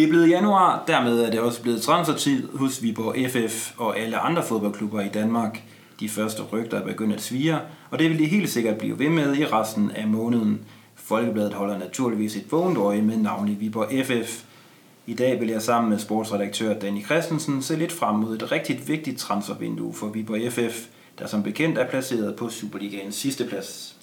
Det er blevet januar, dermed er det også blevet transfertid hos Viborg FF og alle andre fodboldklubber i Danmark. De første rygter er begyndt at svire, og det vil de helt sikkert blive ved med i resten af måneden. Folkebladet holder naturligvis et vågent øje med navnet Viborg FF. I dag vil jeg sammen med sportsredaktør Danny Christensen se lidt frem mod et rigtig vigtigt transfervindue for Viborg FF, der som bekendt er placeret på Superligaens sidste plads.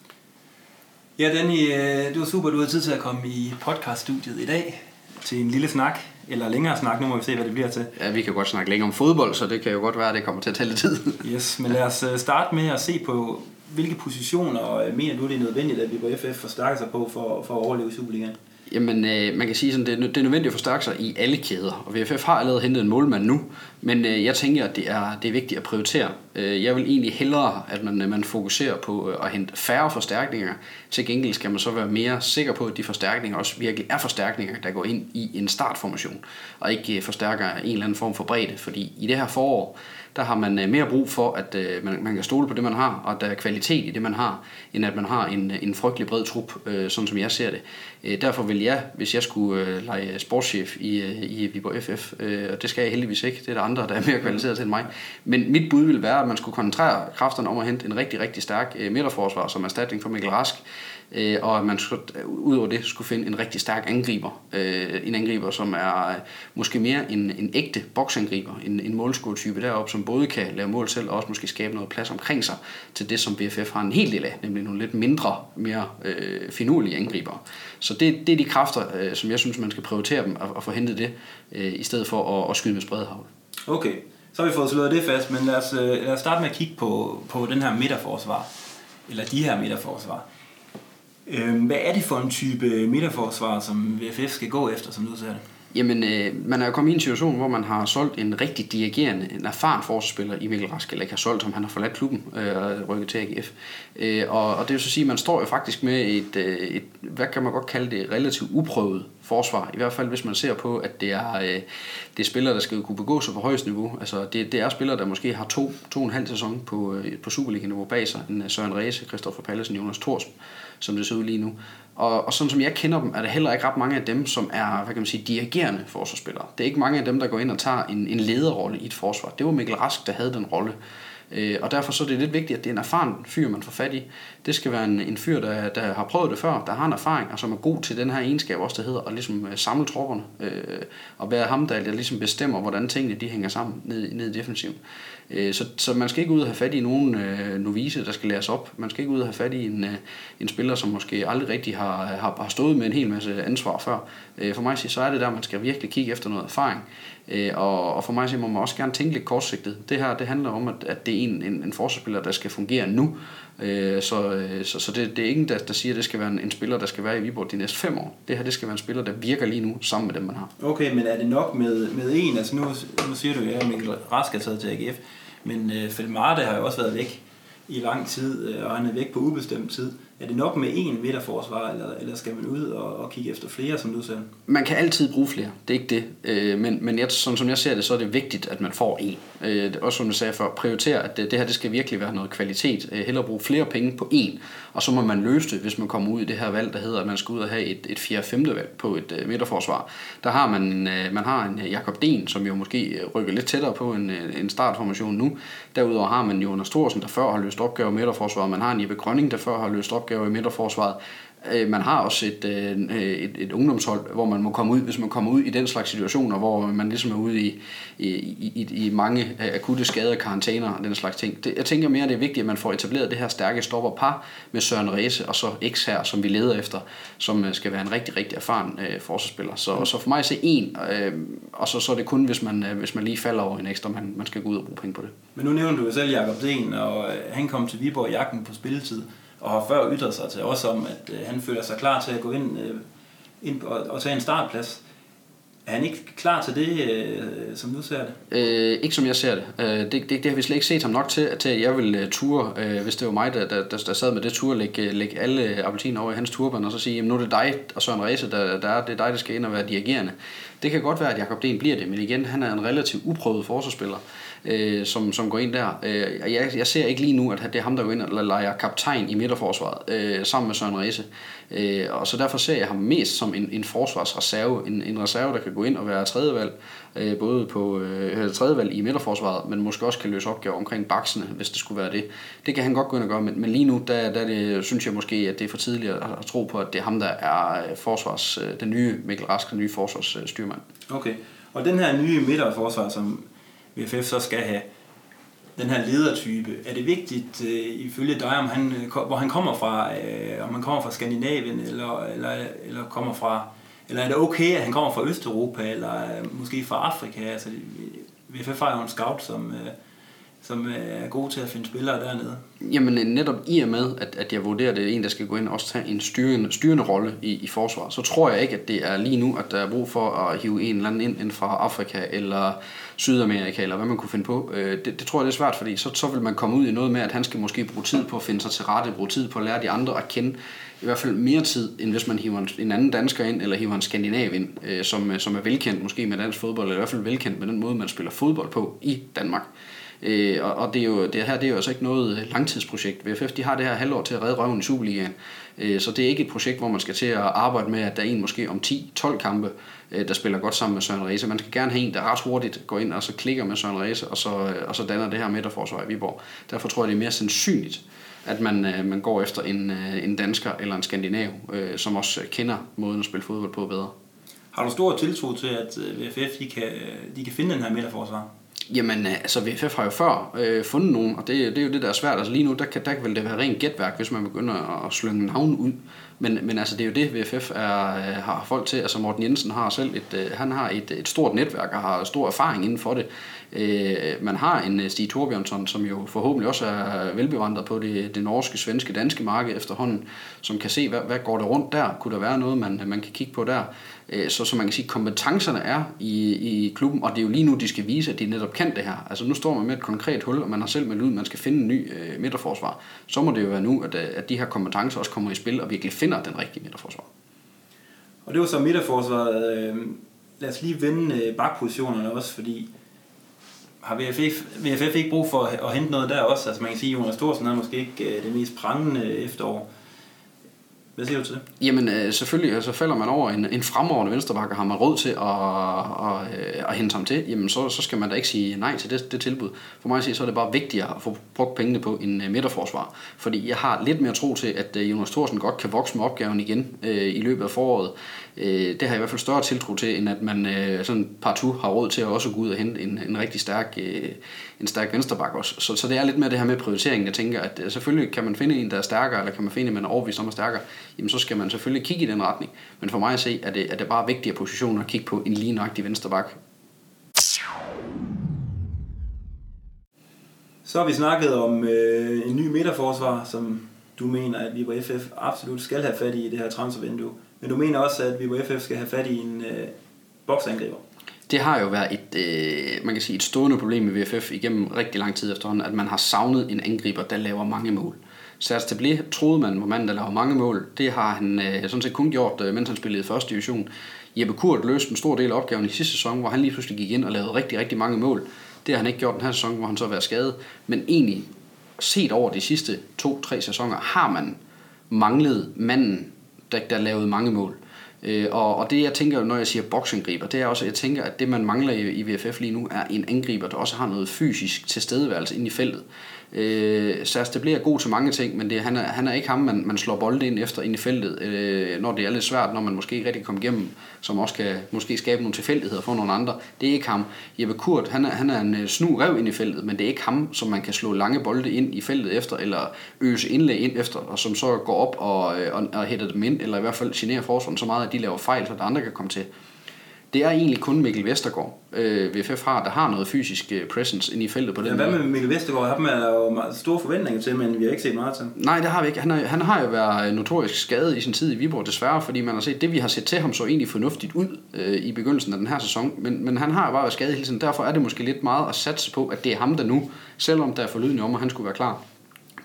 Ja, Danny, øh, det var super, du havde tid til at komme i podcaststudiet i dag til en lille snak, eller længere snak, nu må vi se, hvad det bliver til. Ja, vi kan godt snakke længere om fodbold, så det kan jo godt være, at det kommer til at tage lidt tid. Yes, men lad os øh, starte med at se på, hvilke positioner øh, mener du, det er nødvendigt, at vi på FF forstærker sig på for, for at overleve i Superligaen? Jamen, øh, man kan sige sådan, det det er nødvendigt at forstærke sig i alle kæder, og VFF har allerede hentet en målmand nu, men øh, jeg tænker, at det er, det er vigtigt at prioritere. Øh, jeg vil egentlig hellere, at man, øh, man fokuserer på øh, at hente færre forstærkninger. Til gengæld skal man så være mere sikker på, at de forstærkninger også virkelig er forstærkninger, der går ind i en startformation, og ikke øh, forstærker en eller anden form for bredde, fordi i det her forår, der har man øh, mere brug for, at øh, man, man kan stole på det, man har, og at der er kvalitet i det, man har, end at man har en, en frygtelig bred trup, øh, sådan som jeg ser det. Øh, derfor vil jeg, hvis jeg skulle øh, lege sportschef i, øh, i Viborg FF, øh, og det skal jeg heldigvis ikke, det er der andre, der er mere kvalificeret til end mig, men mit bud vil være, at man skulle koncentrere kræfterne om at hente en rigtig, rigtig stærk øh, midterforsvar som erstatning for Mikkel Rask, øh, og at man skulle, øh, ud over det skulle finde en rigtig stærk angriber. Øh, en angriber, som er øh, måske mere en, en ægte boksangriber, en, en målscoretype deroppe, som både kan lave mål selv og også måske skabe noget plads omkring sig til det, som BFF har en hel del af, nemlig nogle lidt mindre, mere øh, finurlige angriber. Så det, det er de kræfter, øh, som jeg synes, man skal prioritere dem at, og få hentet det, øh, i stedet for at, at skyde med spredhavl. Okay, så har vi fået slået det fast, men lad os, øh, lad os starte med at kigge på, på den her midterforsvar, eller de her midterforsvar. Øh, hvad er det for en type midterforsvar, som VFF skal gå efter, som du ser det? Jamen, øh, man er jo kommet i en situation, hvor man har solgt en rigtig dirigerende, en erfaren forsvarsspiller i Mikkel Rask, eller ikke har solgt ham, han har forladt klubben øh, og rykket til AGF. Øh, og, og det vil så sige, at man står jo faktisk med et, øh, et, hvad kan man godt kalde det, relativt uprøvet forsvar. I hvert fald hvis man ser på, at det er, øh, det er spillere, der skal kunne begå sig på højst niveau. Altså det, det er spillere, der måske har to, to og en halv sæson på, øh, på Superliga-niveau bag sig. En øh, Søren Reese, Christoffer Pallesen, Jonas Thorsby, som det ser ud lige nu. Og, og sådan som jeg kender dem, er der heller ikke ret mange af dem, som er, hvad kan man sige, dirigerende forsvarsspillere. Det er ikke mange af dem, der går ind og tager en, en lederrolle i et forsvar. Det var Mikkel Rask, der havde den rolle. Øh, og derfor så er det lidt vigtigt, at det er en erfaren fyr, man får fat i. Det skal være en, en fyr, der, der har prøvet det før, der har en erfaring, og som er god til den her egenskab også, der hedder at ligesom øh, samle tropperne. Øh, og være ham, der, der ligesom bestemmer, hvordan tingene de hænger sammen ned, ned i defensiven. Øh, så, så man skal ikke ud og have fat i nogen øh, novice, der skal læres op. Man skal ikke ud og have fat i en, øh, en spiller, som måske aldrig rigtig har, har, har stået med en hel masse ansvar før. Øh, for mig så er det der, man skal virkelig kigge efter noget erfaring. Øh, og, og for mig så må man også gerne tænke lidt kortsigtet. Det her det handler om, at, at det er en, en, en forsvarsspiller, der skal fungere nu. Øh, så øh, så, så det, det er ingen, der, der siger, at det skal være en, en spiller, der skal være i Viborg de næste fem år. Det her det skal være en spiller, der virker lige nu sammen med dem, man har. Okay, men er det nok med, med en? Altså nu, nu siger du jo, at Mikkel Rask er taget til AGF. Men øh, Felmarte har jo også været væk i lang tid, øh, og han er væk på ubestemt tid. Er det nok med én midterforsvar, eller, eller skal man ud og, og kigge efter flere, som du sagde? Man kan altid bruge flere, det er ikke det. Øh, men men jeg, sådan som jeg ser det, så er det vigtigt, at man får en. Øh, også som jeg sagde før, prioritere, at det, det her det skal virkelig være noget kvalitet. Øh, hellere bruge flere penge på en, og så må man løse det, hvis man kommer ud i det her valg, der hedder, at man skal ud og have et, et 4-5. valg på et øh, midterforsvar. Der har man, øh, man har en øh, Jakob Den, som jo måske øh, rykker lidt tættere på en, øh, en startformation nu. Derudover har man Jonas Thorsen, der før har løst opgaver i midterforsvaret. Man har en Jeppe Grønning, der før har løst opgaver i midterforsvaret. Øh, man har også et, øh, et, et ungdomshold, hvor man må komme ud, hvis man kommer ud i den slags situationer, hvor man ligesom er ude i, i, i, i mange akutte skader, karantæner og den slags ting. Det, jeg tænker mere, at det er vigtigt, at man får etableret det her stærke stopperpar med Søren Ræse og så X her, som vi leder efter, som øh, skal være en rigtig, rigtig erfaren øh, forsvarsspiller. Så, så for mig se en, øh, og så, så er det kun, hvis man, øh, hvis man lige falder over en ekstra, man, man skal gå ud og bruge penge på det. Men nu nævner du jo selv Jakob Den, og øh, han kom til Viborg i jagten på spilletid og har før ytret sig til os om, at øh, han føler sig klar til at gå ind, øh, ind og, og tage en startplads. Er han ikke klar til det, øh, som du ser det? Øh, ikke som jeg ser det. Øh, det, det. Det har vi slet ikke set ham nok til, til at jeg vil øh, uh, ture, øh, hvis det var mig, der, der, der, der sad med det tur, lægge, øh, lægge alle appeltiner over i hans turban, og så sige, jamen nu er det dig og Søren Ræse, der, der er, det er dig, der skal ind og være dirigerende. Det kan godt være, at Jakob Den bliver det, men igen, han er en relativt uprøvet forsvarsspiller øh, som, som går ind der. Øh, jeg, jeg ser ikke lige nu, at det er ham, der går ind og leger kaptajn i midterforsvaret, øh, sammen med Søren Riese. Øh, og så derfor ser jeg ham mest som en, en forsvarsreserve, en, en reserve, der kan gå ind og være tredjevalg, øh, både på øh, tredjevalg i midterforsvaret, men måske også kan løse opgaver omkring baksene, hvis det skulle være det. Det kan han godt gå ind og gøre, men, men lige nu, der, der det, synes jeg måske, at det er for tidligt at, at tro på, at det er ham, der er øh, forsvars, øh, den nye Mikkel Rask, den nye forsvarsstyrmand. Okay, og den her nye midterforsvar, som VFF så skal have, den her ledertype, er det vigtigt øh, ifølge dig, om han, øh, hvor han kommer fra, øh, om han kommer fra Skandinavien, eller, eller, eller kommer fra, eller er det okay, at han kommer fra Østeuropa, eller øh, måske fra Afrika? Altså, VFF har jo en scout, som, øh, som øh, er god til at finde spillere dernede. Jamen øh, netop i og med, at, at jeg vurderer, at det er en, der skal gå ind og også tage en styrende, styrende rolle i, i forsvaret, så tror jeg ikke, at det er lige nu, at der er brug for at hive en eller anden ind, ind fra Afrika eller Sydamerika, eller hvad man kunne finde på. Øh, det, det tror jeg, det er svært, fordi så, så vil man komme ud i noget med, at han skal måske bruge tid på at finde sig til rette, bruge tid på at lære de andre at kende, i hvert fald mere tid, end hvis man hiver en anden dansker ind, eller hiver en skandinav ind, øh, som, som er velkendt måske med dansk fodbold, eller i hvert fald velkendt med den måde, man spiller fodbold på i Danmark. Øh, og, og det, er jo, det her det er jo altså ikke noget langtidsprojekt. VFF de har det her halvår til at redde røven i Superligaen. Øh, så det er ikke et projekt, hvor man skal til at arbejde med, at der er en måske om 10-12 kampe, øh, der spiller godt sammen med Søren Reese. Man skal gerne have en, der ret hurtigt går ind og så klikker med Søren Reese, og så, øh, og så danner det her midterforsvar i Viborg. Derfor tror jeg, det er mere sandsynligt, at man, øh, man går efter en, øh, en dansker eller en skandinav, øh, som også kender måden at spille fodbold på bedre. Har du stor tiltro til, at øh, VFF de kan, øh, de kan finde den her midterforsvar? Jamen, øh, altså VFF har jo før øh, fundet nogen, og det, det er jo det, der er svært. Altså lige nu, der, kan, der vil det være rent gætværk, hvis man begynder at slynge navn ud. Men, men altså, det er jo det, VFF er, øh, har folk til. Altså Morten Jensen har selv et, øh, han har et, et stort netværk og har stor erfaring inden for det. Øh, man har en øh, Stig Torbjørnsson, som jo forhåbentlig også er velbevandret på det, det norske, svenske, danske marked efterhånden, som kan se, hvad, hvad går der rundt der? Kunne der være noget, man, man kan kigge på der? Øh, så, som man kan sige, kompetencerne er i, i klubben, og det er jo lige nu, de skal vise, at de netop kan det her. Altså nu står man med et konkret hul, og man har selv med ud, man skal finde en ny øh, midterforsvar. Så må det jo være nu, at, øh, at de her kompetencer også kommer i spil, og virkelig finder den rigtige midterforsvar. Og det var så midterforsvaret. Øh, lad os lige vende øh, bakpositionerne også, fordi har VFF, VFF ikke brug for at, at hente noget der også? Altså man kan sige, at Jonas Thorsen er måske ikke øh, det mest prangende efterår. Hvad siger du til det? Jamen øh, selvfølgelig, øh, så altså, falder man over en, en fremragende venstrebakke, har man råd til at, at, øh, at hente ham til, jamen så, så skal man da ikke sige nej til det, det tilbud. For mig at sige, så er det bare vigtigere at få brugt pengene på en øh, midterforsvar. Fordi jeg har lidt mere tro til, at øh, Jonas Thorsen godt kan vokse med opgaven igen øh, i løbet af foråret øh, det har jeg i hvert fald større tiltro til, end at man øh, sådan partout har råd til at også gå ud og hente en, en rigtig stærk, øh, en stærk venstreback også. Så, så det er lidt mere det her med prioriteringen. Jeg tænker, at øh, selvfølgelig kan man finde en, der er stærkere, eller kan man finde en, man er overbevist om er stærkere jamen så skal man selvfølgelig kigge i den retning. Men for mig at se, er det, er det bare vigtigere positioner at kigge på en lige nøjagtig venstreback. Så har vi snakket om øh, en ny midterforsvar, som du mener, at vi FF absolut skal have fat i i det her transfervindue. Men du mener også, at vi på FF skal have fat i en øh, boksangriber. Det har jo været et, øh, man kan sige, et stående problem i VFF igennem rigtig lang tid efterhånden, at man har savnet en angriber, der laver mange mål. Serge Tablé troede man var manden, der laver mange mål. Det har han øh, sådan set kun gjort, øh, mens han spillede i første division. Jeppe Kurt løste en stor del af opgaven i sidste sæson, hvor han lige pludselig gik ind og lavede rigtig, rigtig mange mål. Det har han ikke gjort den her sæson, hvor han så var skadet. Men egentlig, set over de sidste to-tre sæsoner, har man manglet manden, der, der lavede mange mål. Øh, og, og det jeg tænker, når jeg siger boksangriber, det er også, at jeg tænker, at det man mangler i, i VFF lige nu, er en angriber, der også har noget fysisk tilstedeværelse ind i feltet. Øh, Sars det bliver god til mange ting, men det, han, er, han er ikke ham, man, man slår bolden ind efter ind i feltet, øh, når det er lidt svært, når man måske ikke rigtig kommer igennem, som også kan måske skabe nogle tilfældigheder for nogle andre. Det er ikke ham. Jeppe Kurt, han er, han er en øh, snu rev ind i feltet, men det er ikke ham, som man kan slå lange bolde ind i feltet efter, eller øse indlæg ind efter, og som så går op og, øh, og, og hætter dem ind, eller i hvert fald generer forsvaret så meget, at de laver fejl, så der andre kan komme til det er egentlig kun Mikkel Vestergaard, øh, VFF har, der har noget fysisk øh, presence ind i feltet på den ja, hvad med Mikkel Vestergaard? Ham er jo meget store forventninger til, men vi har ikke set meget til. Nej, det har vi ikke. Han, er, han har jo været notorisk skadet i sin tid i Viborg, desværre, fordi man har set, det vi har set til ham så egentlig fornuftigt ud øh, i begyndelsen af den her sæson, men, men han har jo bare været skadet hele tiden. Derfor er det måske lidt meget at satse på, at det er ham, der nu, selvom der er forlydende om, at han skulle være klar,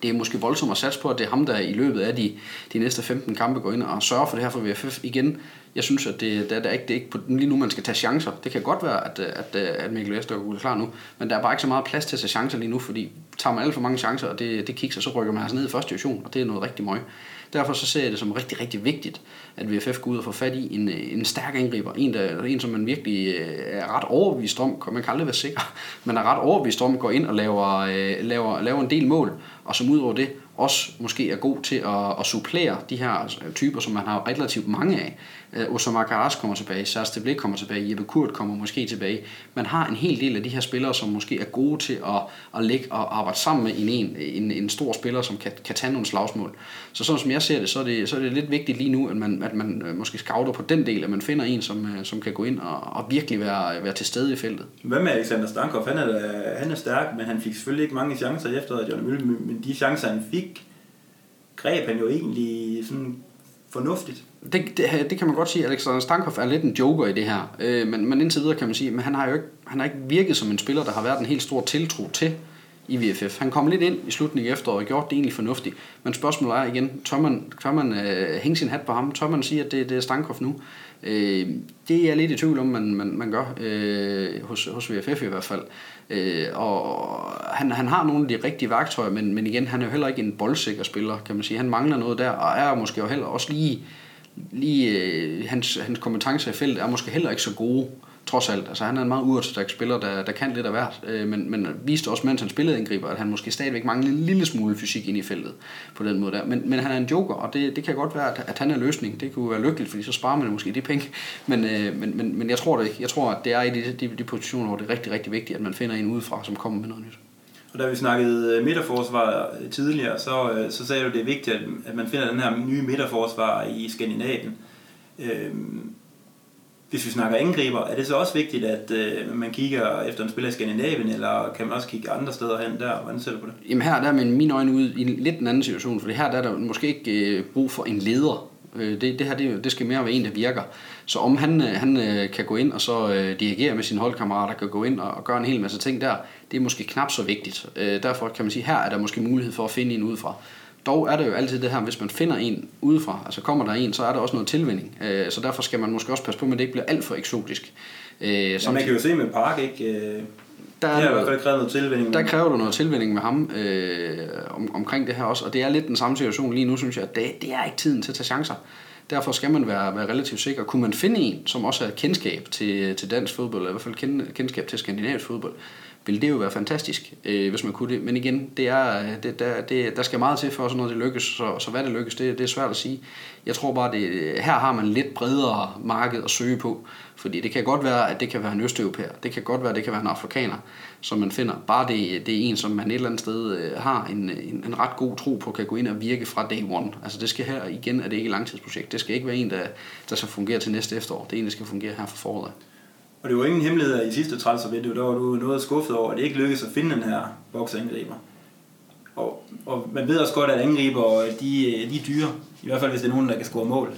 det er måske voldsomt at satse på, at det er ham, der i løbet af de, de næste 15 kampe går ind og sørger for det her for VFF igen. Jeg synes, at det, det, der ikke, det er ikke på, lige nu, man skal tage chancer. Det kan godt være, at, at, at Mikkel Vestergaard er klar nu, men der er bare ikke så meget plads til at tage chancer lige nu, fordi tager man alt for mange chancer, og det, det kigger, så rykker man altså ned i første division, og det er noget rigtig møg. Derfor så ser jeg det som rigtig, rigtig vigtigt, at VFF går ud og får fat i en, en stærk angriber. En, der, en som man virkelig øh, er ret overbevist om, man kan aldrig være sikker, men er ret overbevist om, går ind og laver, øh, laver, laver en del mål, og som ud over det også måske er god til at, at supplere de her altså, typer, som man har relativt mange af. Uh, Osama Karas kommer tilbage, Sars Blik kommer tilbage, Jeppe Kurt kommer måske tilbage. Man har en hel del af de her spillere, som måske er gode til at, at lægge og arbejde sammen med en, en, en, en stor spiller, som kan, kan tage nogle slagsmål. Så sådan som jeg ser det, så er det, så er det lidt vigtigt lige nu, at man, at man øh, måske scouter på den del, at man finder en, som, øh, som kan gå ind og, og virkelig være, være til stede i feltet. Hvad med Alexander Stankov? Han er, han er stærk, men han fik selvfølgelig ikke mange chancer efter John Mølle, men de chancer, han fik, greb han jo egentlig sådan fornuftigt. Det, det, det kan man godt sige, at Alexander Stankov er lidt en joker i det her. Øh, men, men indtil videre kan man sige, at han har jo ikke, han har ikke virket som en spiller, der har været en helt stor tiltro til i VFF. Han kom lidt ind i slutningen af efteråret og gjorde det egentlig fornuftigt. Men spørgsmålet er igen, tør man, tør man øh, hænge sin hat på ham? Tør man sige, at det, det er Stankov nu? Øh, det er jeg lidt i tvivl om, man, man, man gør øh, hos, hos VFF i hvert fald. Øh, og han, han har nogle af de rigtige værktøjer, men, men igen, han er jo heller ikke en boldsikker spiller, kan man sige. Han mangler noget der, og er måske jo heller også lige, lige øh, hans, hans kompetencer i feltet er måske heller ikke så gode trods alt. Altså han er en meget uortodox spiller, der, der kan lidt af hvert, øh, men, men viste også, mens han spillede angriber, at han måske stadigvæk mangler en lille smule fysik ind i feltet på den måde der. Men, men han er en joker, og det, det kan godt være, at, at han er løsning. Det kunne være lykkeligt, fordi så sparer man måske de penge. Men, øh, men, men, men jeg tror det ikke. Jeg tror, at det er i de, de, de positioner, hvor det er rigtig, rigtig vigtigt, at man finder en udefra, som kommer med noget nyt. Og da vi snakkede øh, midterforsvar øh, tidligere, så, øh, så sagde du, at det er vigtigt, at man finder den her nye midterforsvar i Skandinavien. Øhm, hvis vi snakker angriber, er det så også vigtigt, at øh, man kigger efter en spiller i Skandinavien, eller kan man også kigge andre steder hen der? Hvordan ser du på det? Jamen her der er min øjne ude i en lidt en anden situation, for her der er der måske ikke øh, brug for en leder. Øh, det, det her det, det skal mere være en, der virker. Så om han, øh, han øh, kan gå ind og så øh, dirigere med sine holdkammerater, kan gå ind og, og gøre en hel masse ting der, det er måske knap så vigtigt. Øh, derfor kan man sige, her er der måske mulighed for at finde en udefra. Dog er det jo altid det her, hvis man finder en udefra, altså kommer der en, så er der også noget tilvænning. Øh, så derfor skal man måske også passe på, at det ikke bliver alt for eksotisk. Øh, ja, man kan jo se med Park, ikke? Øh, der er, noget, i hvert fald krævet noget tilvænning. Der kræver du noget tilvænning med ham øh, om, omkring det her også, og det er lidt den samme situation lige nu, synes jeg, det, det er ikke tiden til at tage chancer. Derfor skal man være, være relativt sikker. Kunne man finde en, som også har kendskab til, til dansk fodbold, eller i hvert fald kendskab til skandinavisk fodbold, ville det jo være fantastisk, øh, hvis man kunne det. Men igen, det er, det, der, det, der skal meget til for, at sådan noget det lykkes, så, så hvad det lykkes, det, det er svært at sige. Jeg tror bare, det, her har man lidt bredere marked at søge på, fordi det kan godt være, at det kan være en østeuropæer, det kan godt være, at det kan være en afrikaner, som man finder. Bare det, det er en, som man et eller andet sted øh, har en, en, en ret god tro på, kan gå ind og virke fra day one. Altså det skal her igen, at det ikke er et langtidsprojekt. Det skal ikke være en, der, der skal fungere til næste efterår. Det er en, der skal fungere her for foråret. Og det var ingen hemmelighed, at i sidste transfervindue, der var du noget skuffet over, at det ikke lykkedes at finde den her boksangriber. Og, og man ved også godt, at angriber, de, de er dyre. I hvert fald, hvis det er nogen, der kan score mål.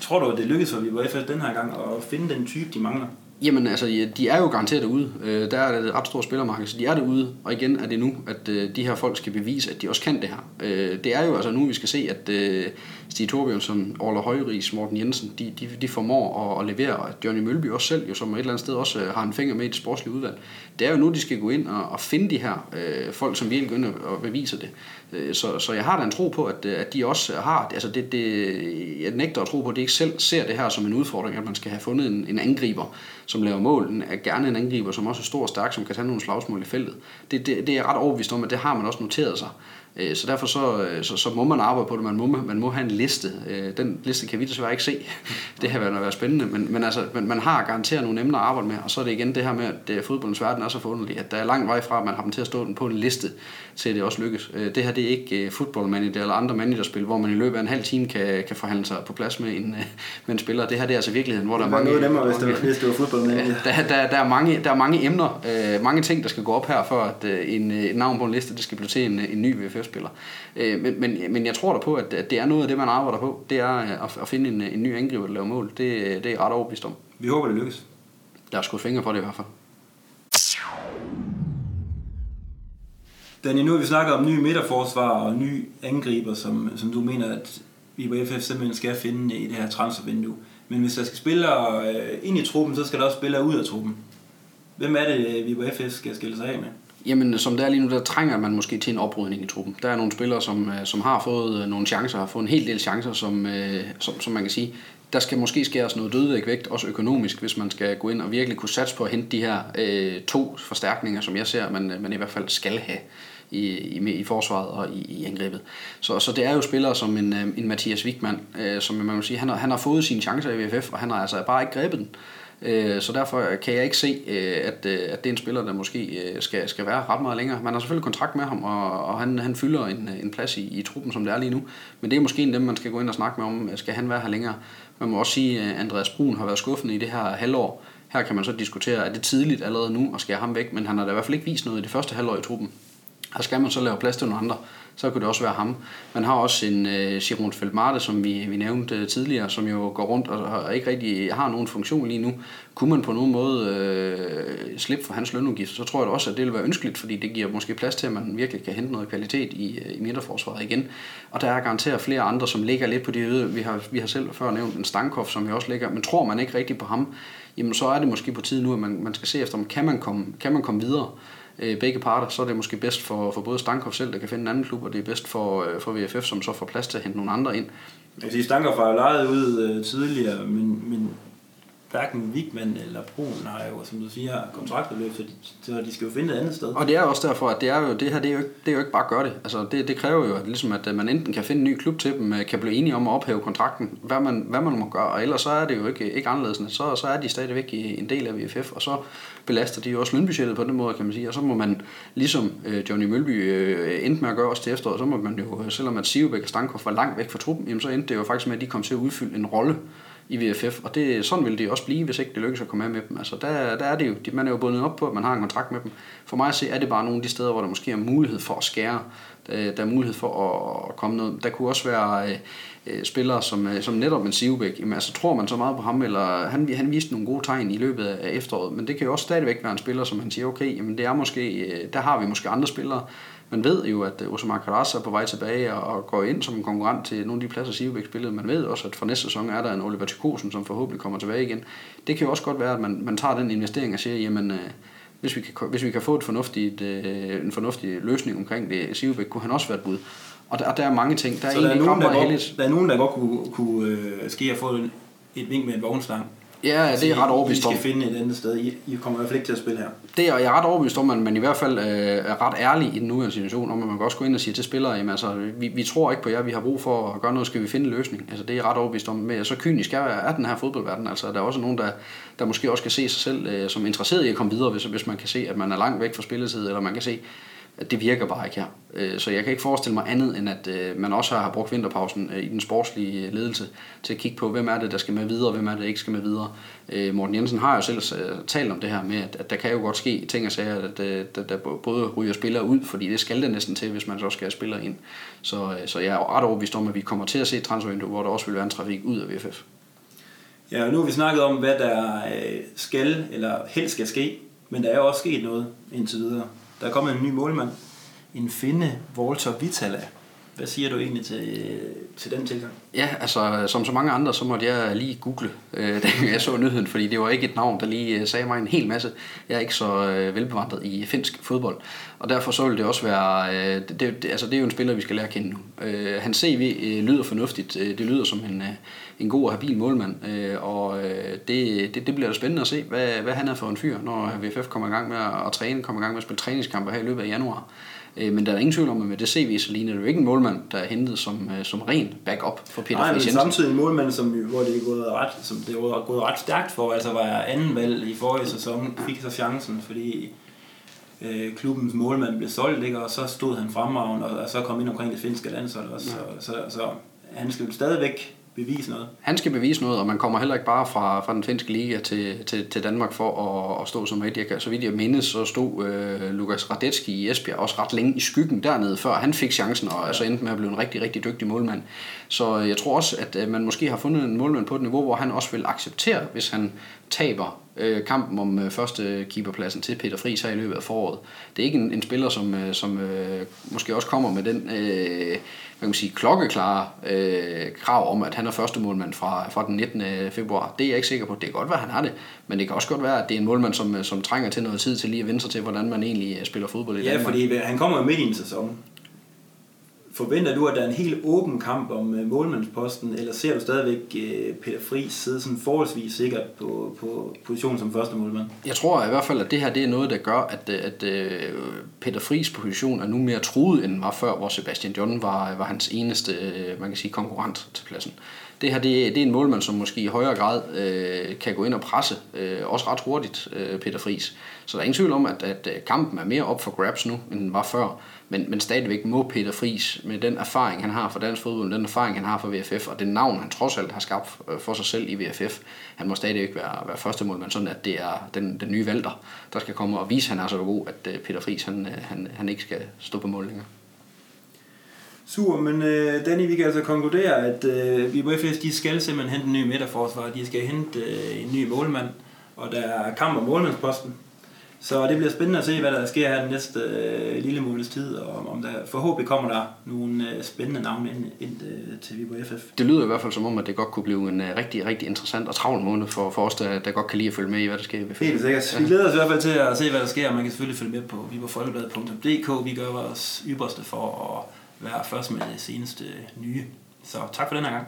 Tror du, at det lykkedes for Viborg FF den her gang at finde den type, de mangler? Jamen altså, ja, de er jo garanteret derude. Øh, der er det et ret stort spillermarked, så de er derude. Og igen er det nu, at øh, de her folk skal bevise, at de også kan det her. Øh, det er jo altså nu, vi skal se, at øh, Stig Torbjørnsson, Orla Højris, Morten Jensen, de, de, de formår at, at levere. Og Johnny Mølby også selv, jo, som et eller andet sted også øh, har en finger med i det sportslige udvalg. Det er jo nu, de skal gå ind og, og finde de her øh, folk, som virkelig går ind og beviser det. Øh, så, så jeg har da en tro på, at, øh, at de også har, altså det, det, jeg nægter at tro på, at de ikke selv ser det her som en udfordring, at man skal have fundet en, en angriber, som laver mål, en, gerne en angriber, som også er stor og stærk, som kan tage nogle slagsmål i feltet. Det, det, det er jeg ret overbevist om, at det har man også noteret sig. Øh, så derfor så, øh, så, så må man arbejde på det, man må, man må have en liste. Øh, den liste kan vi desværre ikke se. Det har været, været spændende, men, men altså, man, man har garanteret nogle emner at arbejde med, og så er det igen det her med, at det, fodboldens verden er så forunderlig, at der er lang vej fra, at man har dem til at stå den på en liste, til at det også lykkes. Det her det er ikke fodbold manager eller andre managerspil, hvor man i løbet af en halv time kan, kan forhandle sig på plads med en, med en spiller. Det her det er altså virkeligheden, hvor der er mange... Det er nemmere, hvis det, det var fodboldmanager. Der, der, der, er mange, der er mange emner, mange ting, der skal gå op her, for at en, et navn på en liste, det skal blive til en, en ny VFF-spiller. Øh, men, men, men jeg tror da på, at, at det er noget af det, man arbejder på. Det er at, at finde en, en ny angriber, der laver mål. Det, det er ret overbevist om. Vi håber, det lykkes. Der er sgu fingre på det i hvert fald. Daniel, nu har vi snakket om nye midterforsvar og nye angriber, som, som du mener, at vi på FF simpelthen skal finde i det her transfervindue. Men hvis der skal spillere øh, ind i truppen, så skal der også spillere ud af truppen. Hvem er det, vi på FF skal skille sig af med? Jamen, som det er lige nu, der trænger man måske til en oprydning i truppen. Der er nogle spillere, som, øh, som har fået øh, nogle chancer, har fået en hel del chancer, som, øh, som, som man kan sige, der skal måske skæres noget dødvægt vægt, også økonomisk, hvis man skal gå ind og virkelig kunne satse på at hente de her øh, to forstærkninger, som jeg ser, man, man i hvert fald skal have i, i, i forsvaret og i, i angrebet. Så, så det er jo spillere som en, en Mathias Wigman, øh, som man må sige, han har, han har fået sine chancer i VFF, og han har altså bare ikke grebet den. Øh, Øh, så derfor øh, kan jeg ikke se, øh, at, at det er en spiller, der måske skal, skal være ret meget længere. Man har selvfølgelig kontrakt med ham, og, og han, han fylder en, en plads i, i truppen, som det er lige nu. Men det er måske en af dem, man skal gå ind og snakke med om, skal han være her længere. Man må også sige, at Andreas Brun har været skuffende i det her halvår. Her kan man så diskutere, er det tidligt allerede nu at skære ham væk, men han har da i hvert fald ikke vist noget i det første halvår i truppen. Her skal man så lave plads til nogle andre så kunne det også være ham. Man har også en øh, Simon Feldmarte, som vi, vi nævnte øh, tidligere, som jo går rundt og, og ikke rigtig har nogen funktion lige nu. Kunne man på nogen måde øh, slippe for hans lønudgift, så tror jeg også, at det vil være ønskeligt, fordi det giver måske plads til, at man virkelig kan hente noget kvalitet i, øh, i midterforsvaret igen. Og der er garanteret flere andre, som ligger lidt på de øde. Vi har, vi har selv før nævnt en Stankov, som jo også ligger, men tror man ikke rigtig på ham, jamen så er det måske på tide nu, at man, man skal se efter, om kan man komme, kan man komme videre øh, begge parter, så er det måske bedst for, for både Stankov selv, der kan finde en anden klub, og det er bedst for, øh, for VFF, som så får plads til at hente nogle andre ind. Jeg kan sige, Stankov har jo lejet ud øh, tidligere, men, men hverken Wigman eller Brun har jo, som du siger, kontrakterløb, så de, så de skal jo finde et andet sted. Og det er også derfor, at det, er jo, det her, det er jo, ikke, det er jo ikke bare at gøre det. Altså, det, det kræver jo, at, ligesom, at man enten kan finde en ny klub til dem, øh, kan blive enige om at ophæve kontrakten, hvad man, hvad man må gøre, og ellers så er det jo ikke, ikke anderledes. Så, så er de stadigvæk en del af VFF, og så belaster de jo også lønbudgettet på den måde, kan man sige. Og så må man, ligesom øh, Johnny Mølby øh, endte med at gøre også til efteråret, så må man jo, øh, selvom at Sivebæk og Stankov var langt væk fra truppen, jamen, så endte det jo faktisk med, at de kom til at udfylde en rolle i VFF, og det, sådan vil det også blive, hvis ikke det lykkes at komme med med dem. Altså, der, der er det jo, man er jo bundet op på, at man har en kontrakt med dem. For mig at se, er det bare nogle af de steder, hvor der måske er mulighed for at skære. Der, der er mulighed for at, at komme noget. Der kunne også være øh, øh spillere som, øh, som netop en Sivbæk. Jamen, altså, tror man så meget på ham, eller han, han viste nogle gode tegn i løbet af efteråret, men det kan jo også stadigvæk være en spiller, som han siger, okay, jamen, det er måske, øh, der har vi måske andre spillere, man ved jo, at Osama Karas er på vej tilbage og går ind som en konkurrent til nogle af de pladser, Sivebæk spillede. Man ved også, at for næste sæson er der en Oliver Tykosen, som forhåbentlig kommer tilbage igen. Det kan jo også godt være, at man, man tager den investering og siger, jamen, øh, hvis vi kan, hvis vi kan få et fornuftigt, øh, en fornuftig løsning omkring det, Sivebæk, kunne han også være et bud. Og der, der er mange ting. Der er, Så der er, nogen, der, godt, der er nogen, der godt kunne, kunne øh, ske at få et vink med en vognstang. Ja, det er ret overbevist om. I skal finde et andet sted. I, I kommer i hvert fald ikke til at spille her. Det er, jeg er ret overbevist om, at man i hvert fald øh, er ret ærlig i den nuværende situation, om at man kan også gå ind og sige til spillere, jamen altså, vi, vi tror ikke på jer, vi har brug for at gøre noget, skal vi finde en løsning. Altså, det er jeg ret overbevist om. Men så kynisk er, er den her fodboldverden. Altså, der er også nogen, der, der måske også kan se sig selv øh, som interesseret i at komme videre, hvis, hvis man kan se, at man er langt væk fra spilletid, eller man kan se, det virker bare ikke her. Øh, så jeg kan ikke forestille mig andet, end at øh, man også har brugt vinterpausen øh, i den sportslige ledelse til at kigge på, hvem er det, der skal med videre, og hvem er det, der ikke skal med videre. Morten Jensen har jo selv talt om det her med, at der kan jo godt ske ting og sager, at der både ryger spillere ud, fordi det skal det næsten til, hvis man så skal have spillere ind. Så, så jeg er ret overbevist om, at vi kommer til at se et transfervindue, hvor der også vil være en trafik ud af VFF. Ja, og nu har vi snakket om, hvad der skal eller helst skal ske, men der er jo også sket noget indtil videre. Der er kommet en ny målmand, en finde, Walter Vitala. Hvad siger du egentlig til, til den tilgang? Ja, altså som så mange andre, så måtte jeg lige google, øh, da jeg så nyheden, fordi det var ikke et navn, der lige øh, sagde mig en hel masse. Jeg er ikke så øh, velbevandret i finsk fodbold, og derfor så vil det også være, øh, det, det, altså det er jo en spiller, vi skal lære at kende nu. Øh, han CV øh, lyder fornuftigt, øh, det lyder som en, øh, en god og habil målmand, øh, og øh, det, det, det bliver da spændende at se, hvad, hvad han er for en fyr, når VFF kommer i gang med at, at træne, kommer i gang med at spille træningskampe her i løbet af januar. Øh, men der er ingen tvivl om, at med det CV, så ligner det jo ikke en målmand, der er hentet som, øh, som ren backup for Peter Nej, men samtidig en målmand, som, hvor det er gået ret, som det er gået ret stærkt for, altså var anden valg i forrige sæson, fik så chancen, fordi øh, klubbens målmand blev solgt, ikke? og så stod han fremragende, og, og så kom ind omkring det finske landshold også, ja. så, så, så han skal jo stadigvæk bevise noget. Han skal bevise noget, og man kommer heller ikke bare fra, fra den finske liga til, til, til Danmark for at, at stå som kan, så vidt jeg mindes, så stod øh, Lukas Radetski i Esbjerg også ret længe i skyggen dernede, før han fik chancen, og ja. altså endte med at blive en rigtig, rigtig dygtig målmand. Så jeg tror også, at man måske har fundet en målmand på et niveau, hvor han også vil acceptere, hvis han taber øh, kampen om øh, første keeperpladsen til Peter Friis her i løbet af foråret. Det er ikke en, en spiller, som, øh, som øh, måske også kommer med den øh, hvad kan man sige, klokkeklare øh, krav om, at han er første målmand fra, fra den 19. februar. Det er jeg ikke sikker på. Det kan godt være, at han har det, men det kan også godt være, at det er en målmand, som, som trænger til noget tid til lige at vende sig til, hvordan man egentlig spiller fodbold i ja, Danmark. fordi han kommer jo midt i en sæson. Forventer du, at der er en helt åben kamp om øh, målmandsposten, eller ser du stadigvæk øh, Peter Friis sidde sådan forholdsvis sikkert på, på positionen som første målmand? Jeg tror i hvert fald, at det her det er noget, der gør, at, øh, at, Peter Friis position er nu mere truet, end var før, hvor Sebastian John var, var hans eneste man kan sige, konkurrent til pladsen. Det her det, det er en målmand, som måske i højere grad øh, kan gå ind og presse, øh, også ret hurtigt, øh, Peter Friis. Så der er ingen tvivl om, at, at øh, kampen er mere op for grabs nu, end den var før. Men, men stadigvæk må Peter Friis, med den erfaring, han har fra dansk fodbold, den erfaring, han har fra VFF, og det navn, han trods alt har skabt øh, for sig selv i VFF, han må stadigvæk være, være første målmand, sådan at det er den, den nye valter, der skal komme og vise, at han er så god, at øh, Peter Friis, han, han, han ikke skal stå på mål længere. Super, men øh, Danny, vi kan altså konkludere, at øh, FS, de skal simpelthen hente en ny midterforsvar. De skal hente øh, en ny målmand, og der er kamp om målmandsposten. Så det bliver spændende at se, hvad der sker her den næste øh, lille måneds tid, og om der forhåbentlig kommer der nogle øh, spændende navne ind, ind øh, til Viborg FF. Det lyder i hvert fald som om, at det godt kunne blive en øh, rigtig, rigtig interessant og travl måned for, for os, der, der godt kan lide at følge med i, hvad der sker i VFF. Helt sikkert. Vi glæder os i hvert fald til at se, hvad der sker. Man kan selvfølgelig følge med på viborgfolkebladet.dk. Vi gør vores ypperste for at være først med det seneste nye. Så tak for den her gang.